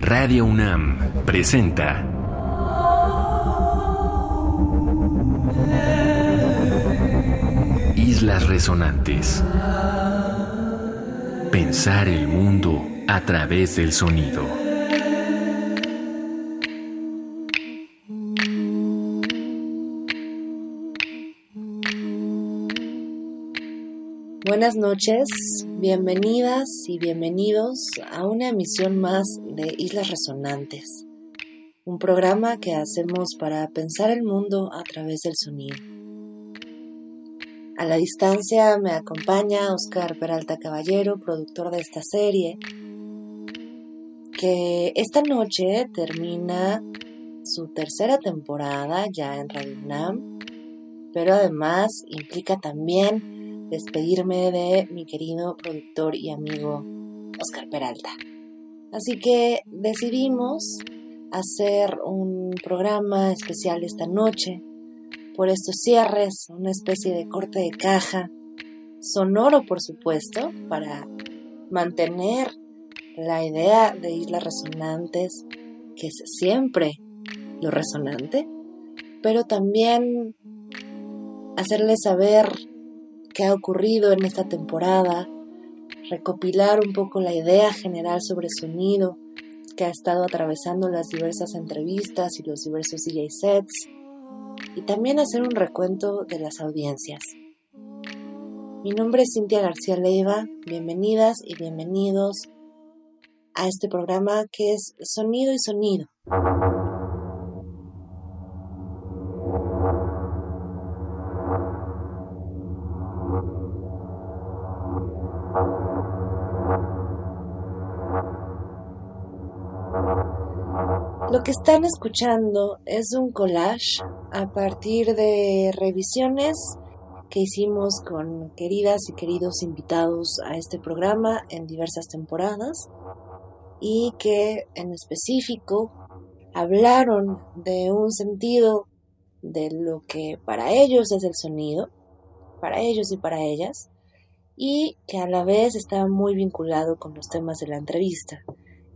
Radio UNAM presenta Islas Resonantes. Pensar el mundo a través del sonido. Buenas noches, bienvenidas y bienvenidos a una emisión más de Islas Resonantes, un programa que hacemos para pensar el mundo a través del sonido. A la distancia me acompaña Oscar Peralta Caballero, productor de esta serie, que esta noche termina su tercera temporada ya en Radio UNAM, pero además implica también despedirme de mi querido productor y amigo Oscar Peralta. Así que decidimos hacer un programa especial esta noche por estos cierres, una especie de corte de caja, sonoro por supuesto, para mantener la idea de islas resonantes, que es siempre lo resonante, pero también hacerles saber qué ha ocurrido en esta temporada, recopilar un poco la idea general sobre sonido que ha estado atravesando las diversas entrevistas y los diversos DJ sets, y también hacer un recuento de las audiencias. Mi nombre es Cintia García Leiva, bienvenidas y bienvenidos a este programa que es Sonido y Sonido. Lo que están escuchando es un collage a partir de revisiones que hicimos con queridas y queridos invitados a este programa en diversas temporadas y que en específico hablaron de un sentido de lo que para ellos es el sonido, para ellos y para ellas, y que a la vez está muy vinculado con los temas de la entrevista.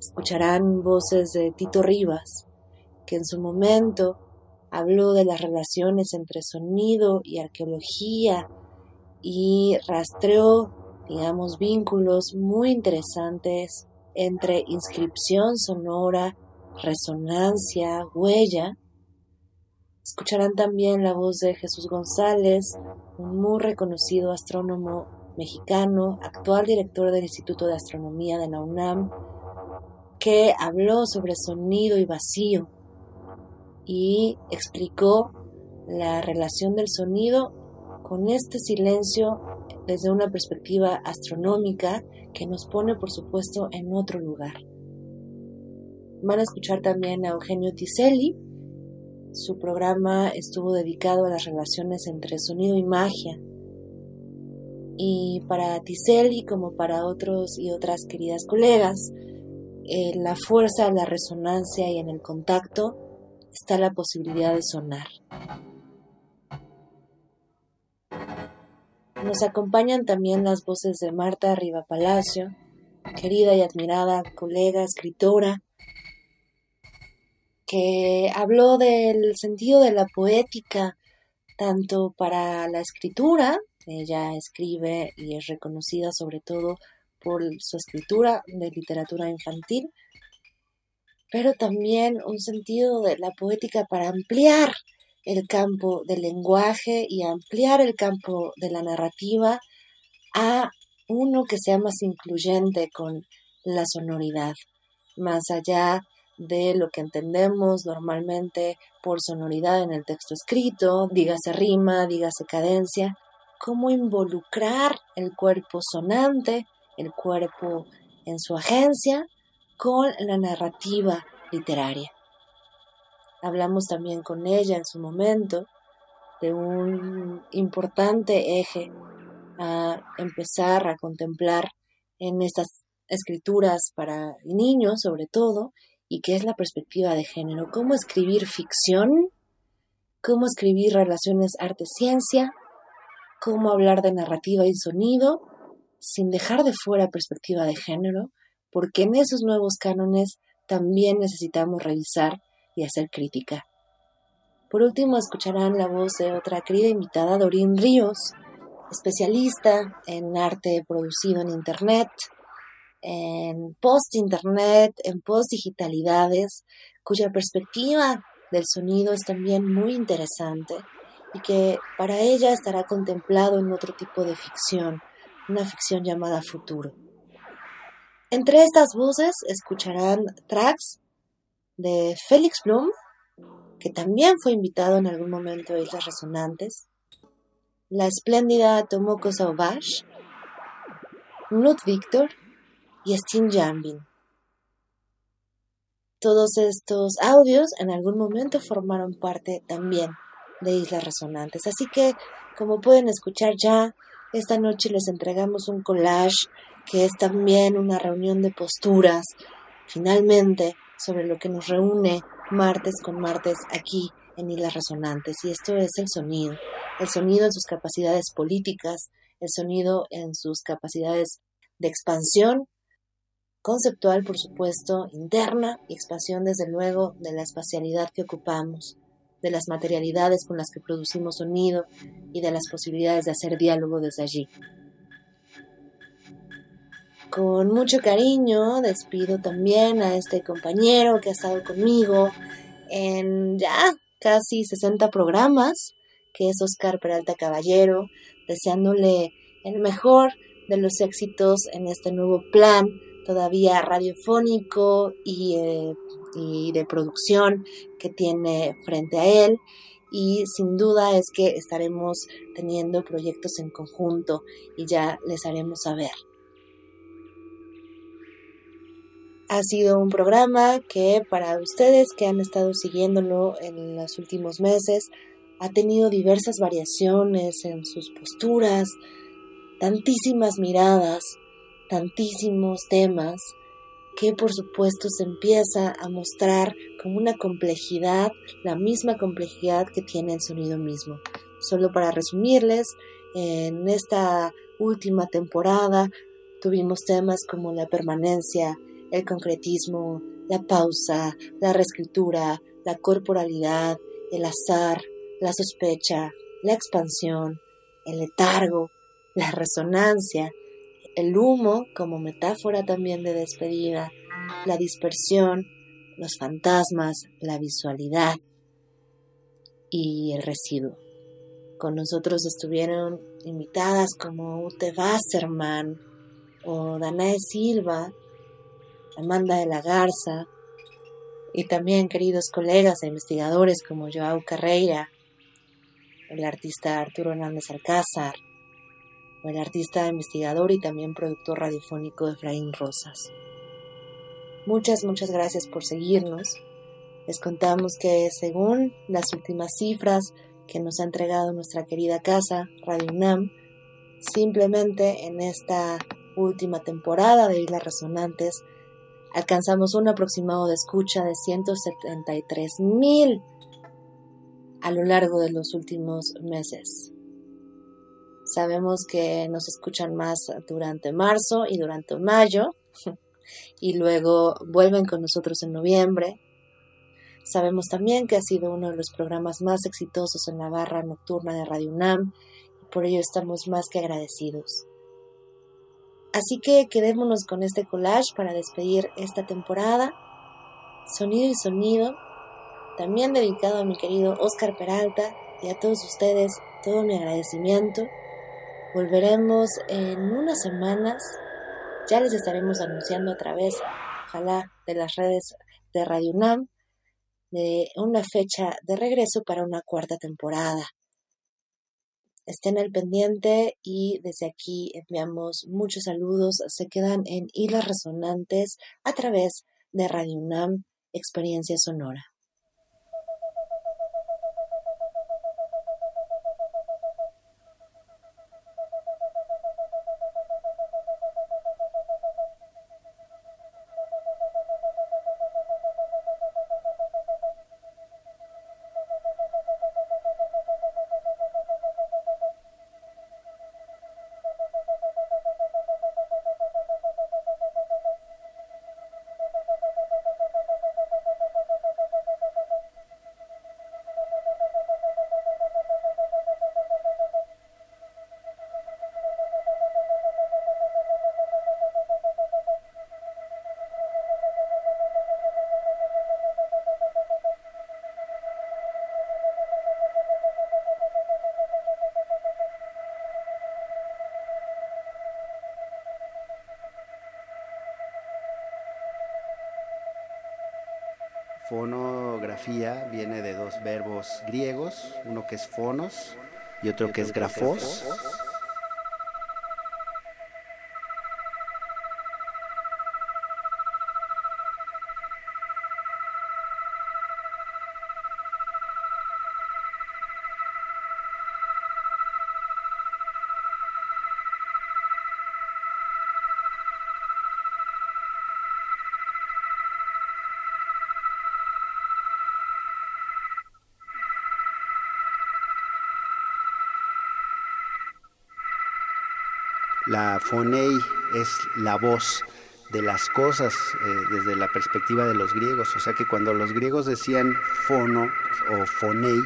Escucharán voces de Tito Rivas, que en su momento habló de las relaciones entre sonido y arqueología y rastreó, digamos, vínculos muy interesantes entre inscripción sonora, resonancia, huella. Escucharán también la voz de Jesús González, un muy reconocido astrónomo mexicano, actual director del Instituto de Astronomía de la UNAM, que habló sobre sonido y vacío y explicó la relación del sonido con este silencio desde una perspectiva astronómica que nos pone, por supuesto, en otro lugar. Van a escuchar también a Eugenio Tiselli. Su programa estuvo dedicado a las relaciones entre sonido y magia. Y para Tiselli, como para otros y otras queridas colegas, en la fuerza, la resonancia y en el contacto está la posibilidad de sonar. Nos acompañan también las voces de Marta Riva Palacio, querida y admirada colega, escritora, que habló del sentido de la poética tanto para la escritura, ella escribe y es reconocida sobre todo por su escritura de literatura infantil, pero también un sentido de la poética para ampliar el campo del lenguaje y ampliar el campo de la narrativa a uno que sea más incluyente con la sonoridad, más allá de lo que entendemos normalmente por sonoridad en el texto escrito, dígase rima, dígase cadencia, cómo involucrar el cuerpo sonante el cuerpo en su agencia con la narrativa literaria. Hablamos también con ella en su momento de un importante eje a empezar a contemplar en estas escrituras para niños sobre todo y que es la perspectiva de género, cómo escribir ficción, cómo escribir relaciones arte-ciencia, cómo hablar de narrativa y sonido sin dejar de fuera perspectiva de género, porque en esos nuevos cánones también necesitamos revisar y hacer crítica. Por último, escucharán la voz de otra querida invitada, Dorín Ríos, especialista en arte producido en Internet, en post-Internet, en post-digitalidades, cuya perspectiva del sonido es también muy interesante y que para ella estará contemplado en otro tipo de ficción, una ficción llamada futuro. Entre estas voces escucharán tracks de Félix Blum, que también fue invitado en algún momento a Islas Resonantes, la espléndida Tomoko Sauvage, Knut Victor y Steen Jambin. Todos estos audios en algún momento formaron parte también de Islas Resonantes. Así que, como pueden escuchar ya, esta noche les entregamos un collage que es también una reunión de posturas, finalmente, sobre lo que nos reúne martes con martes aquí en Islas Resonantes. Y esto es el sonido. El sonido en sus capacidades políticas, el sonido en sus capacidades de expansión conceptual, por supuesto, interna y expansión, desde luego, de la espacialidad que ocupamos de las materialidades con las que producimos sonido y de las posibilidades de hacer diálogo desde allí. Con mucho cariño despido también a este compañero que ha estado conmigo en ya casi 60 programas, que es Oscar Peralta Caballero, deseándole el mejor de los éxitos en este nuevo plan todavía radiofónico y eh, y de producción que tiene frente a él y sin duda es que estaremos teniendo proyectos en conjunto y ya les haremos saber. Ha sido un programa que para ustedes que han estado siguiéndolo en los últimos meses ha tenido diversas variaciones en sus posturas, tantísimas miradas, tantísimos temas que por supuesto se empieza a mostrar como una complejidad, la misma complejidad que tiene el sonido mismo. Solo para resumirles, en esta última temporada tuvimos temas como la permanencia, el concretismo, la pausa, la reescritura, la corporalidad, el azar, la sospecha, la expansión, el letargo, la resonancia, el humo como metáfora también de despedida, la dispersión, los fantasmas, la visualidad y el residuo. Con nosotros estuvieron invitadas como Ute Wasserman o Danae Silva, Amanda de la Garza y también queridos colegas e investigadores como Joao Carreira, el artista Arturo Hernández Alcázar, el artista investigador y también productor radiofónico Efraín Rosas. Muchas, muchas gracias por seguirnos. Les contamos que según las últimas cifras que nos ha entregado nuestra querida casa, Radio UNAM, simplemente en esta última temporada de Islas Resonantes alcanzamos un aproximado de escucha de 173 mil a lo largo de los últimos meses. Sabemos que nos escuchan más durante marzo y durante mayo y luego vuelven con nosotros en noviembre. Sabemos también que ha sido uno de los programas más exitosos en la barra nocturna de Radio UNAM por ello estamos más que agradecidos. Así que quedémonos con este collage para despedir esta temporada. Sonido y sonido, también dedicado a mi querido Oscar Peralta y a todos ustedes todo mi agradecimiento. Volveremos en unas semanas. Ya les estaremos anunciando a través, ojalá, de las redes de Radio UNAM, de una fecha de regreso para una cuarta temporada. Estén al pendiente y desde aquí enviamos muchos saludos. Se quedan en Islas Resonantes a través de Radio UNAM, Experiencia Sonora. Griegos, uno que es fonos y otro que es grafos. La fonei es la voz de las cosas eh, desde la perspectiva de los griegos. O sea que cuando los griegos decían fono o fonei,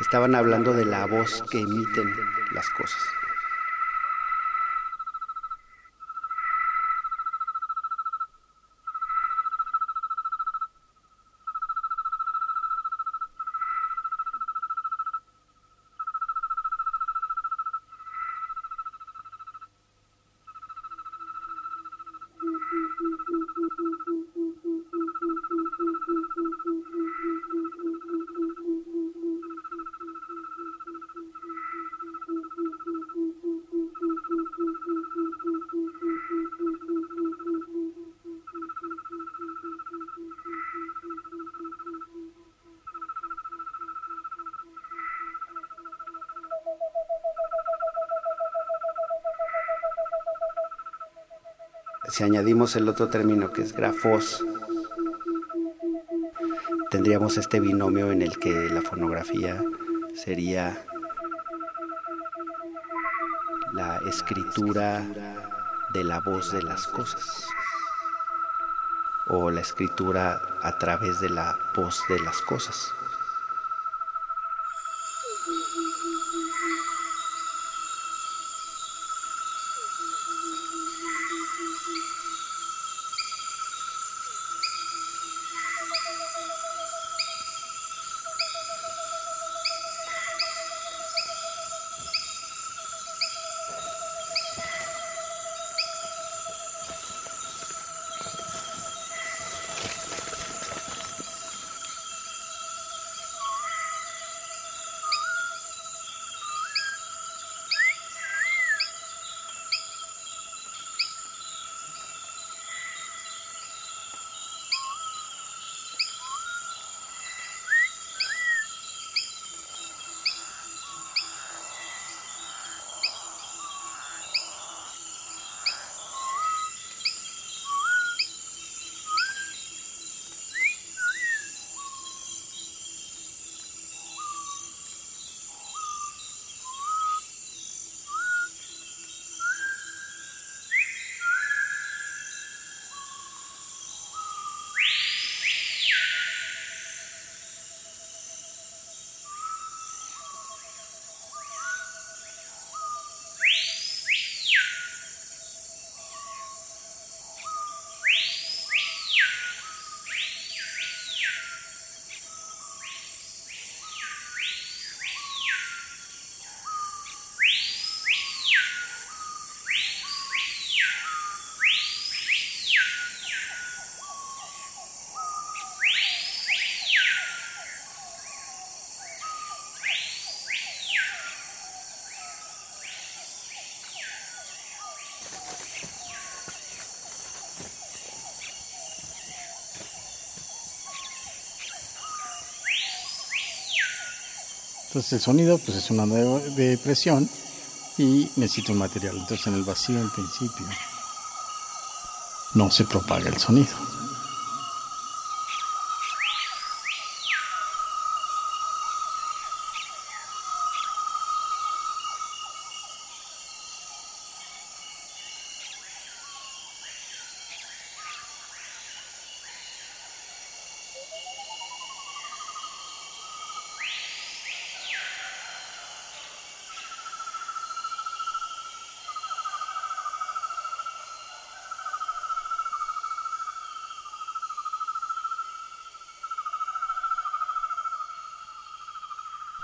estaban hablando de la voz que emiten las cosas. Añadimos el otro término que es grafos, tendríamos este binomio en el que la fonografía sería la escritura de la voz de las cosas o la escritura a través de la voz de las cosas. Entonces el sonido pues es una de presión y necesita un material. Entonces en el vacío en principio no se propaga el sonido.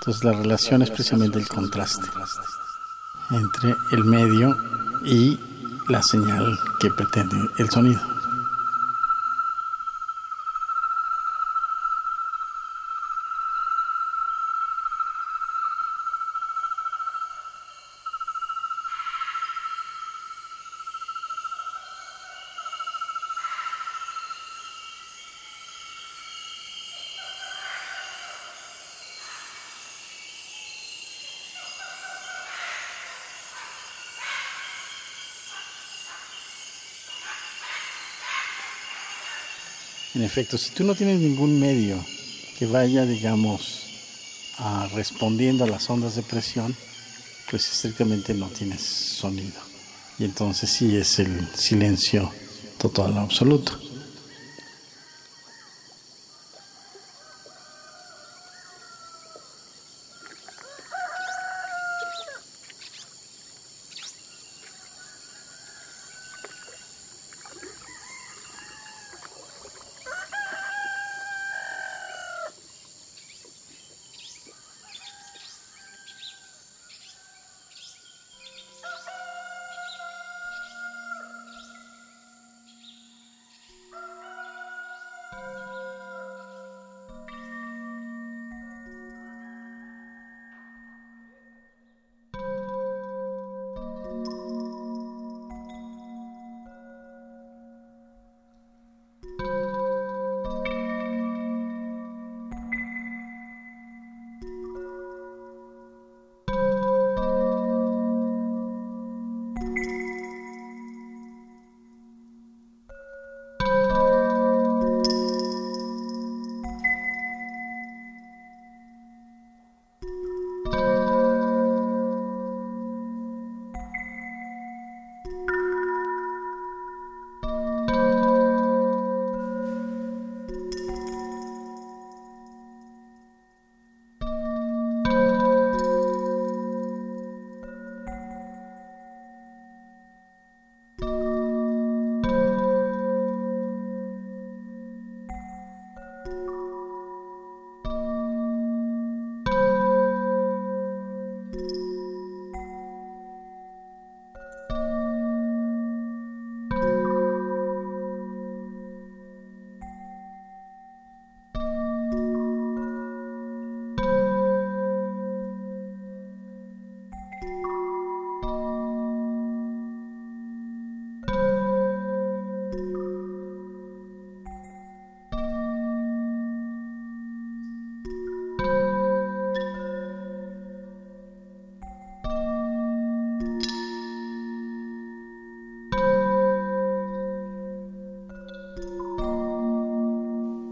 Entonces la relación es precisamente el contraste entre el medio y la señal que pretende el sonido. En efecto, si tú no tienes ningún medio que vaya, digamos, a respondiendo a las ondas de presión, pues estrictamente no tienes sonido. Y entonces sí es el silencio total absoluto.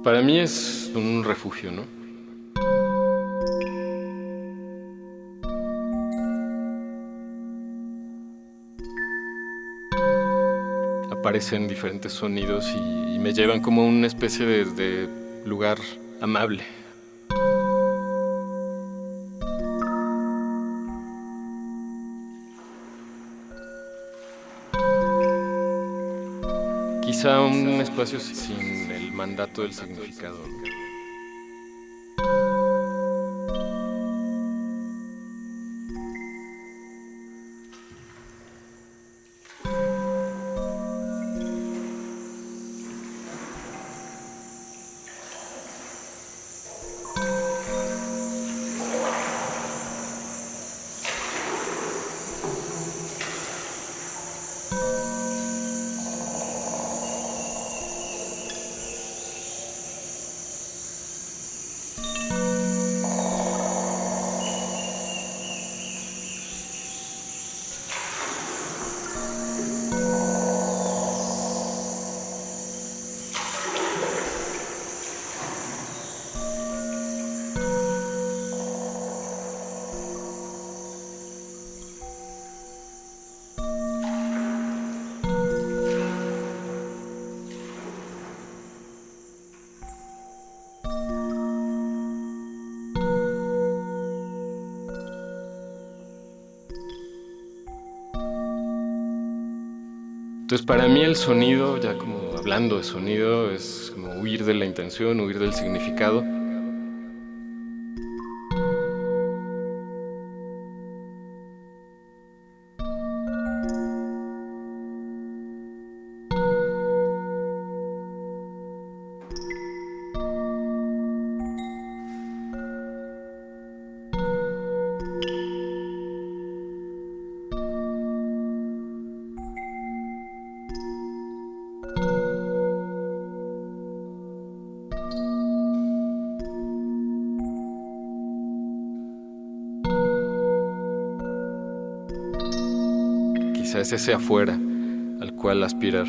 Para mí es un refugio, ¿no? Aparecen diferentes sonidos y, me llevan como una especie de lugar amable. Quizá un espacio sin el mandato del significado. Entonces para mí el sonido, ya como hablando de sonido, es como huir de la intención, huir del significado es ese afuera al cual aspirar.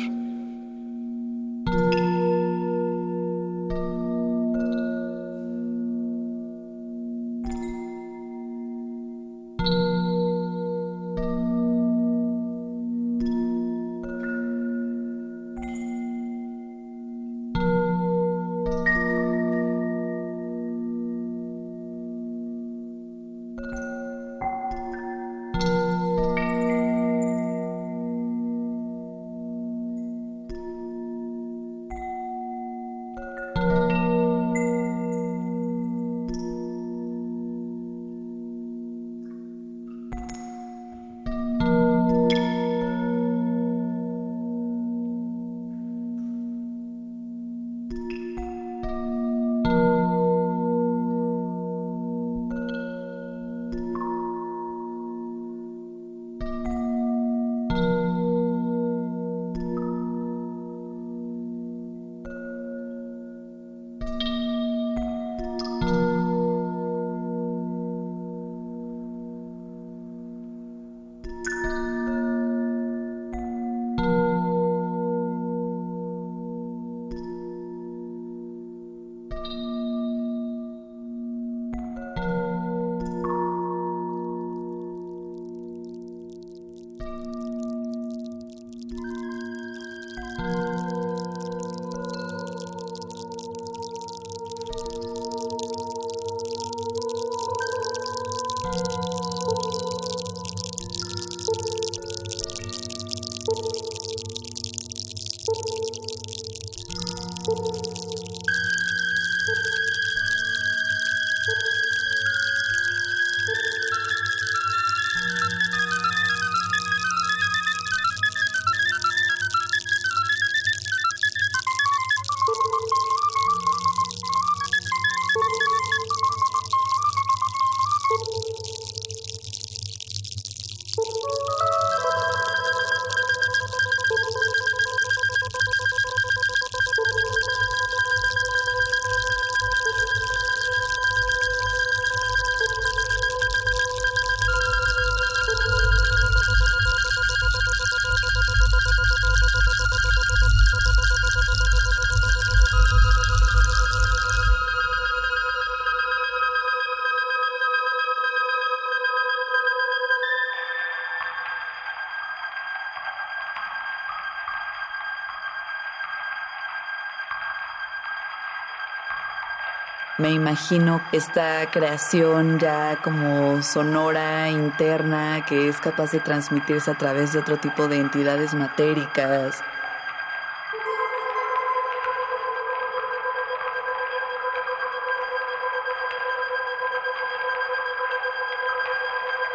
Me imagino esta creación ya como sonora interna que es capaz de transmitirse a través de otro tipo de entidades matéricas.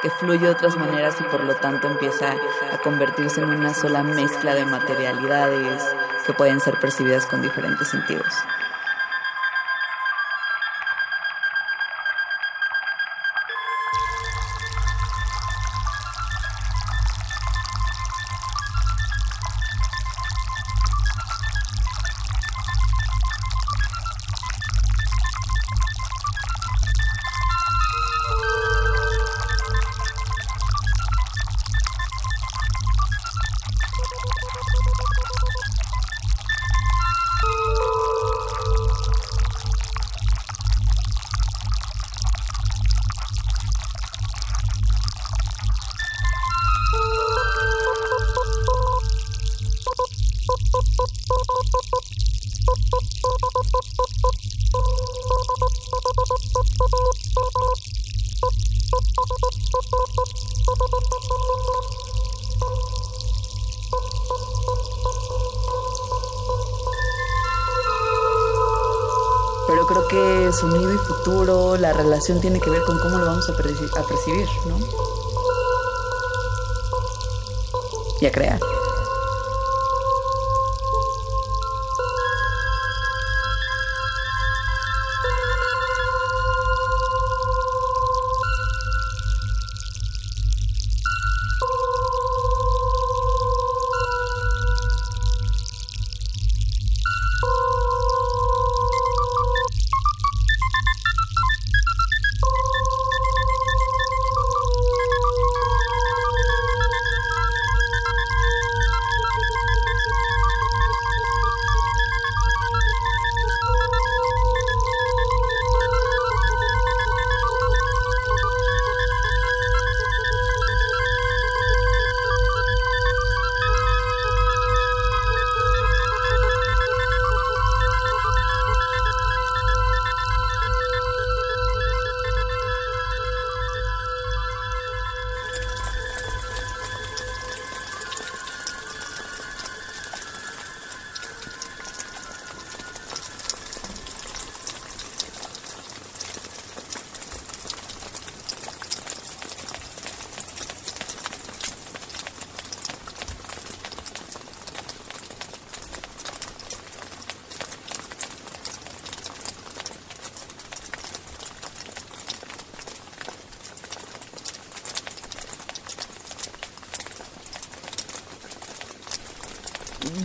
que fluye de otras maneras y por lo tanto empieza a convertirse en una sola mezcla de materialidades que pueden ser percibidas con diferentes sentidos. Relación tiene que ver con cómo lo vamos a, a percibir, ¿no? Y a crear.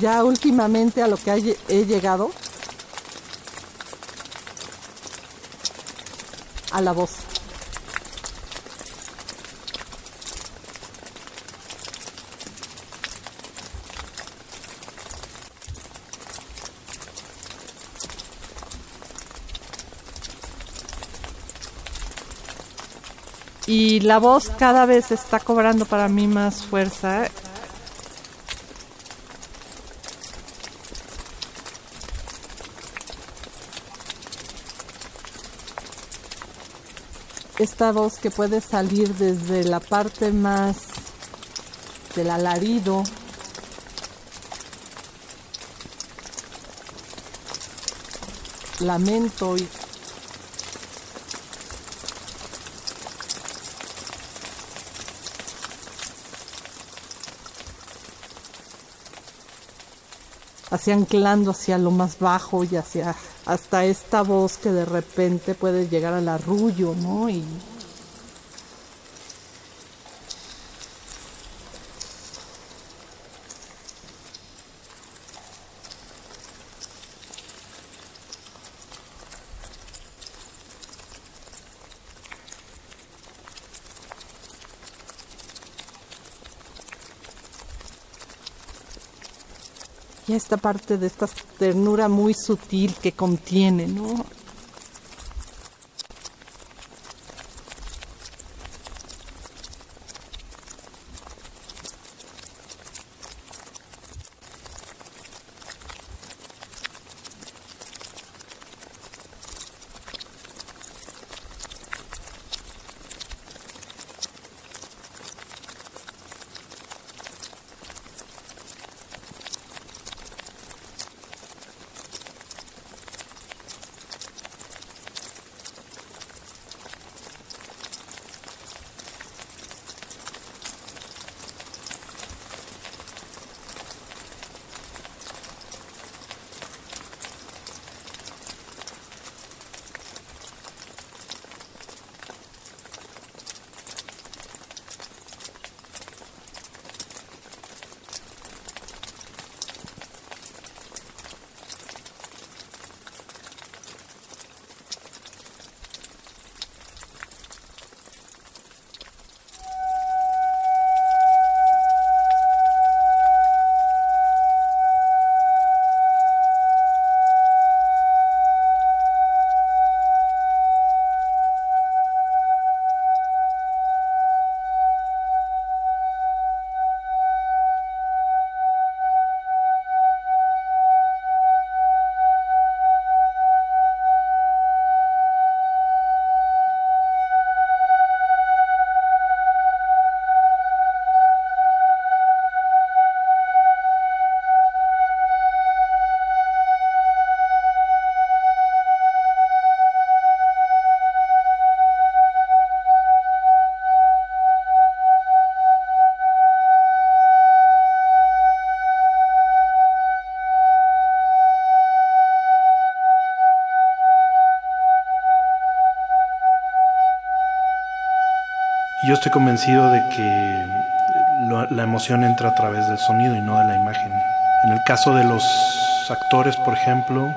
Ya últimamente a lo que he llegado, a la voz. Y la voz cada vez está cobrando para mí más fuerza esta voz que puede salir desde la parte más del alarido, lamento y hacia anclando hacia lo más bajo y hacia hasta esta voz que de repente puede llegar al arrullo, ¿no? Y esta parte de esta ternura muy sutil que contiene, ¿no? Yo estoy convencido de que la emoción entra a través del sonido y no de la imagen. En el caso de los actores, por ejemplo,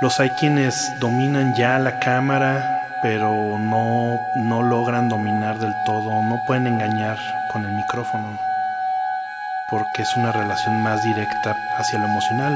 los hay quienes dominan ya la cámara, pero no, no logran dominar del todo, no pueden engañar con el micrófono, porque es una relación más directa hacia lo emocional.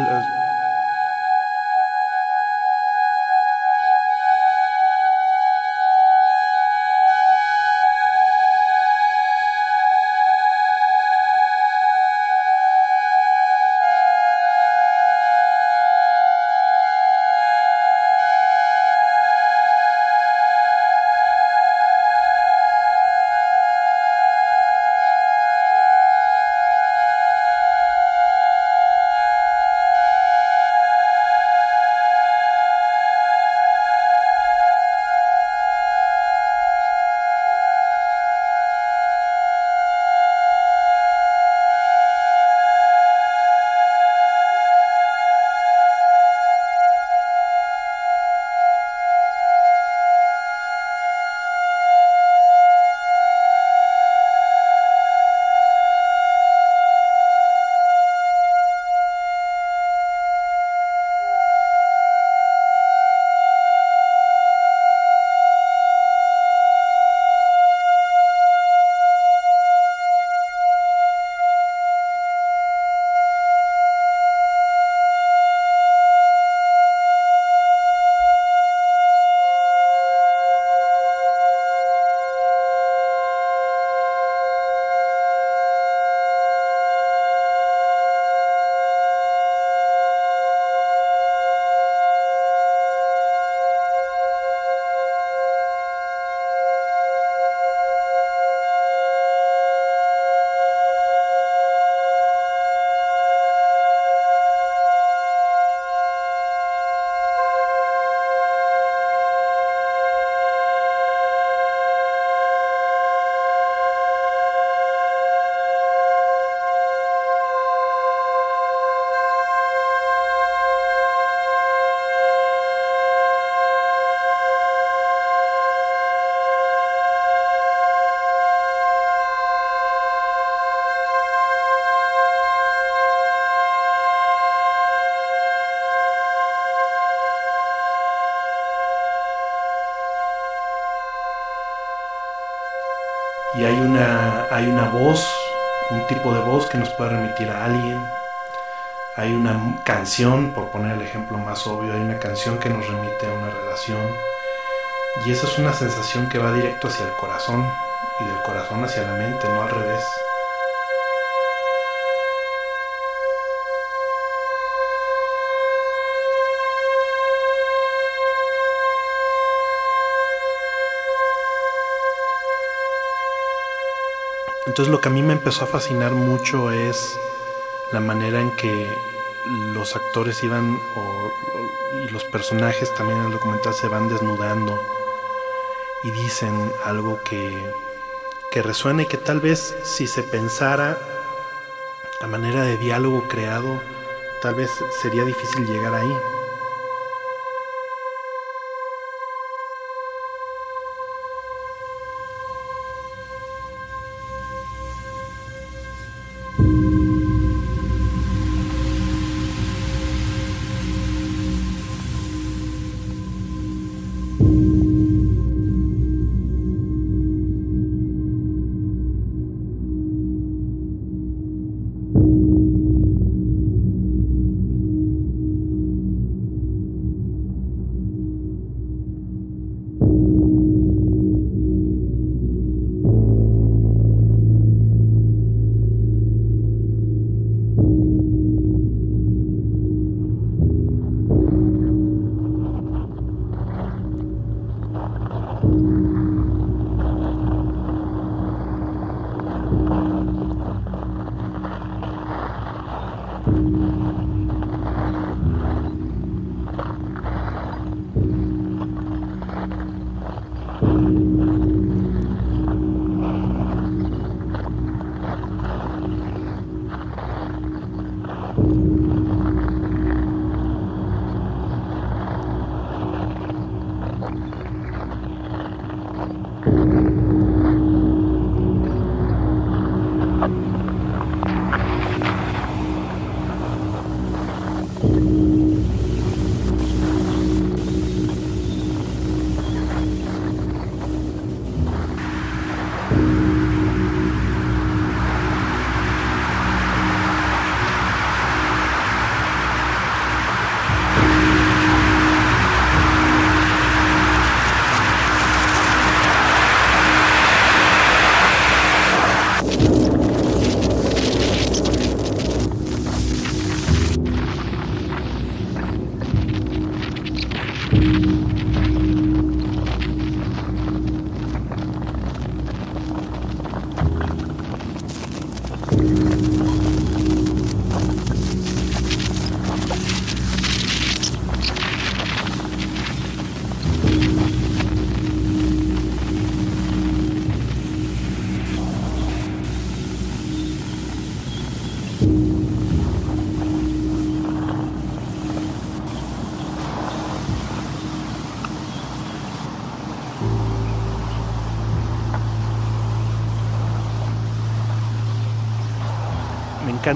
Hay una voz, un tipo de voz que nos puede remitir a alguien. Hay una canción, por poner el ejemplo más obvio, hay una canción que nos remite a una relación. Y esa es una sensación que va directo hacia el corazón y del corazón hacia la mente, no al revés. Entonces lo que a mí me empezó a fascinar mucho es la manera en que los actores iban y los personajes también en el documental se van desnudando y dicen algo que, que resuena y que tal vez si se pensara a manera de diálogo creado, tal vez sería difícil llegar ahí.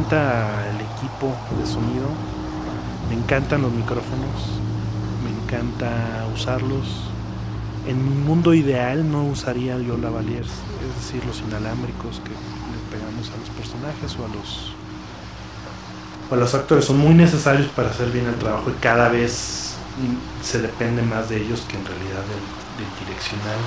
Encanta el equipo de sonido, me encantan los micrófonos, me encanta usarlos. En un mundo ideal no usaría yo lavaliers, es decir, los inalámbricos que le pegamos a los personajes o a los o a los actores son muy necesarios para hacer bien el trabajo y cada vez se depende más de ellos que en realidad del direccional.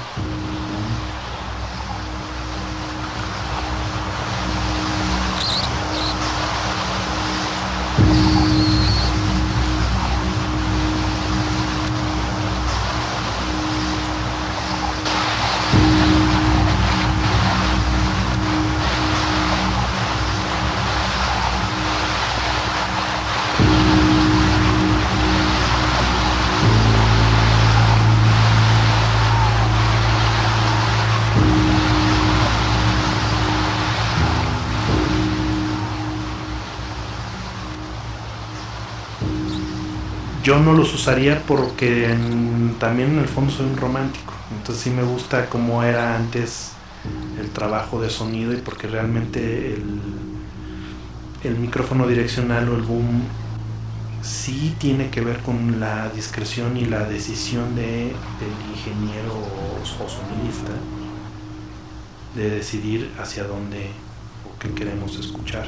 Yo no los usaría porque también en el fondo soy un romántico. Entonces sí me gusta cómo era antes el trabajo de sonido y porque realmente el, micrófono direccional o el boom sí tiene que ver con la discreción y la decisión de, del ingeniero o, o sonidista de decidir hacia dónde o qué queremos escuchar.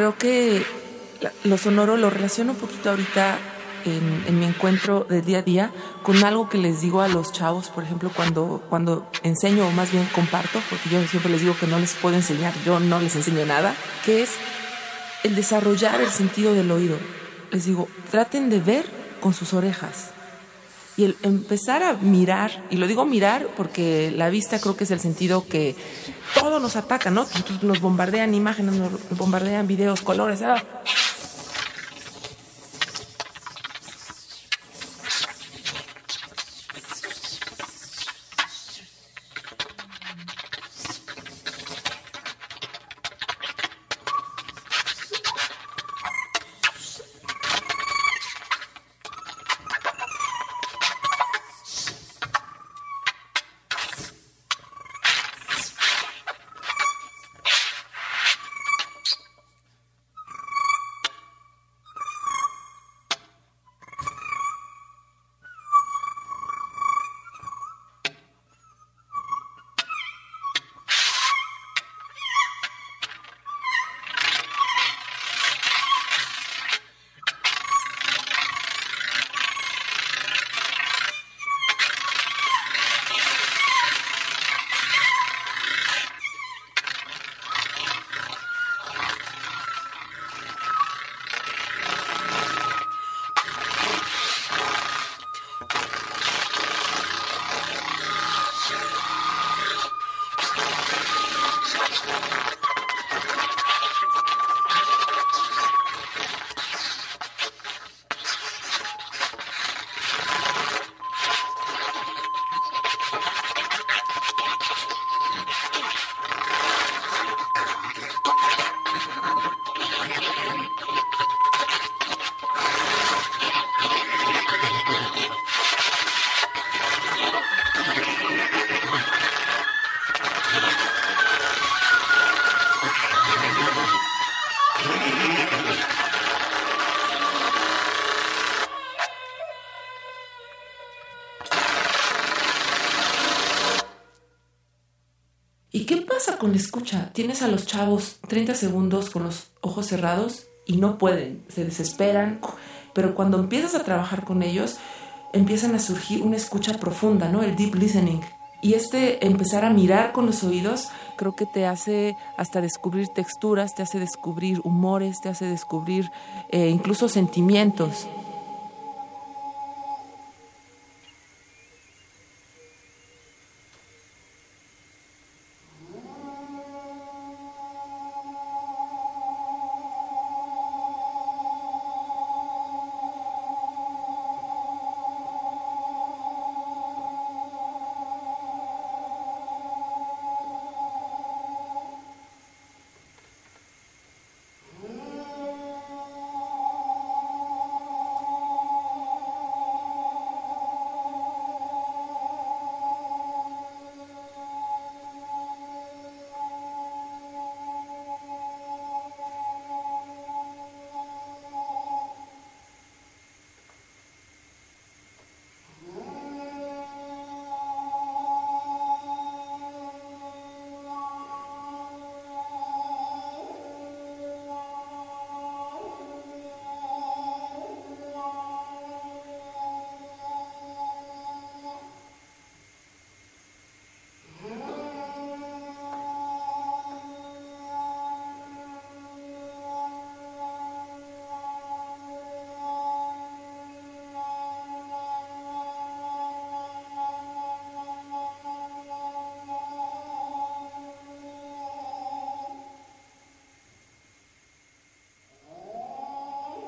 Creo que lo sonoro lo relaciono un poquito ahorita en, mi encuentro del día a día con algo que les digo a los chavos, por ejemplo, cuando, cuando enseño o más bien comparto, porque yo siempre les digo que no les puedo enseñar, yo no les enseño nada, que es el desarrollar el sentido del oído. Les digo, traten de ver con sus orejas. Y el empezar a mirar, y lo digo mirar porque la vista creo que es el sentido que todo nos ataca, ¿no? Nos bombardean imágenes, nos bombardean videos, colores. Ah. Tienes a los chavos 30 segundos con los ojos cerrados y no pueden, se desesperan, pero cuando empiezas a trabajar con ellos, empiezan a surgir una escucha profunda, ¿no? El deep listening. Y este empezar a mirar con los oídos creo que te hace hasta descubrir texturas, te hace descubrir humores, te hace descubrir eh, incluso sentimientos.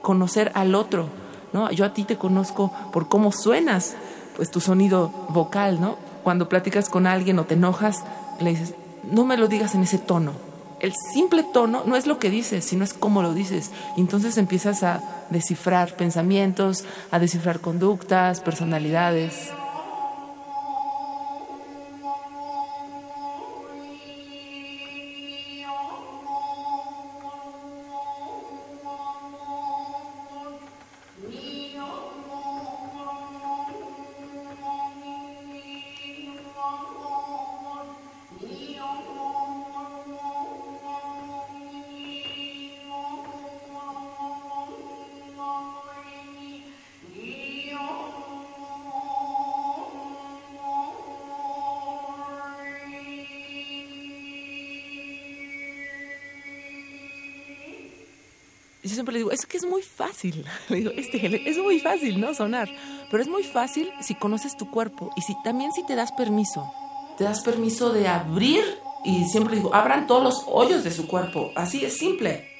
Conocer al otro, ¿no? Yo a ti te conozco por cómo suenas, pues tu sonido vocal, ¿no? Cuando platicas con alguien o te enojas, le dices, no me lo digas en ese tono. El simple tono no es lo que dices, sino es cómo lo dices. Y entonces empiezas a descifrar pensamientos, a descifrar conductas, personalidades. digo, este, es muy fácil, ¿no? Sonar. Pero es muy fácil si conoces tu cuerpo y si también si te das permiso. Te das permiso de abrir y siempre digo, abran todos los hoyos de su cuerpo. Así es simple.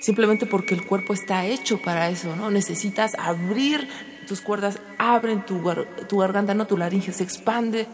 Simplemente porque el cuerpo está hecho para eso, ¿no? Necesitas abrir tus cuerdas, abren tu, tu garganta, no tu laringe, se expande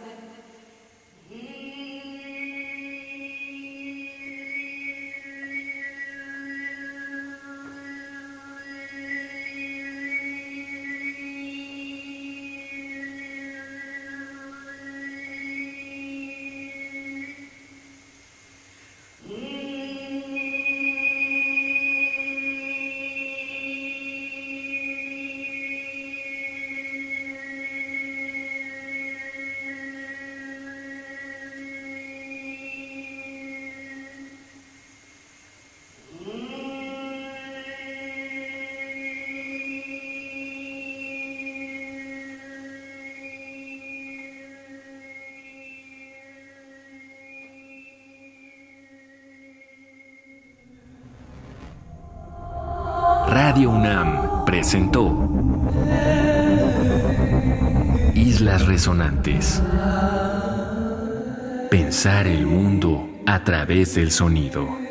presentó Islas Resonantes. Pensar el mundo a través del sonido.